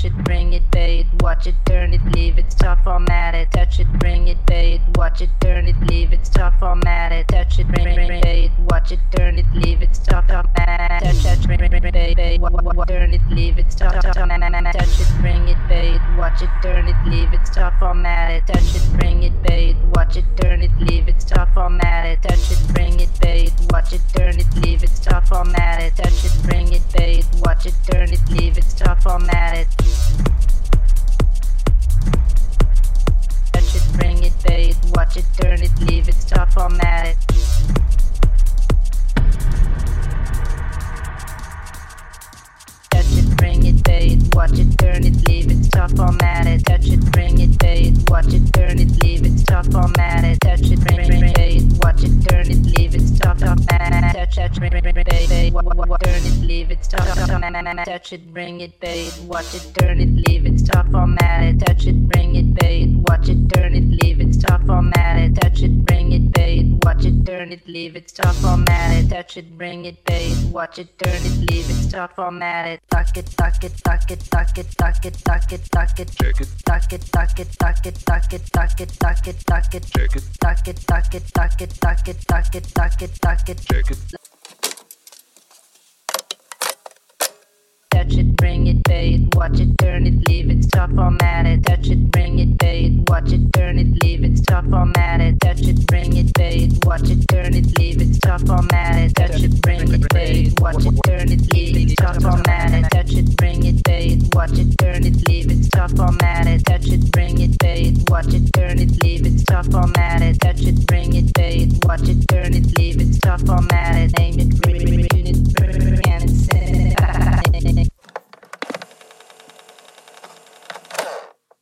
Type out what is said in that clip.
touch it, bring it, pay it, watch it, turn it, leave it, start format it, touch it, bring it, pay it, watch it, turn it, leave it, start format it, touch it, bring, bring, pay it, watch it, turn it, leave it, start format, touch, touch, bring, bring, pay, wa- turn it, leave it, start touch it, bring it, pay it, watch it, turn it, leave it, start format it, touch it, watch it, turn it, leave it, start format it. Touch it, bring it, pay it, watch it, turn it, leave it, start format it. Touch it, bring it, pay it, watch it, turn it, leave it, start format it. Touch it, bring, bring, pay it, watch it, turn it, leave it, start format it. Touch, touch, bring, bring, pay, wa- turn it, leave it, start format it. Touch it, bring it, pay it, watch it, turn it, leave it, start format it. Touch it, bring turn it, leave it, start format it. Touch it, bring it, pay it, watch it, turn it, leave it, start format it. Tuck it, tuck it, tuck it, tuck it, tuck it, tuck it, tuck it, Check it, tuck it, tuck it, tuck it, tuck it, tuck it, tuck it, tuck it, check it, tuck it, tuck it, tuck it, tuck it, tuck it, tuck it, tuck it. check it, bait, watch it, turn it, leave it, start formatted, Touch it, bring it, pay it, watch it, turn it, leave it, start watch it, turn it, leave it, tough on mad it, touch it, bring it, pay watch it, turn it, leave it, tough on mad it, touch it, bring it, pay watch it, turn it, leave it, tough on mad it, touch it, bring it, pay watch it, turn it, leave it, tough on mad it.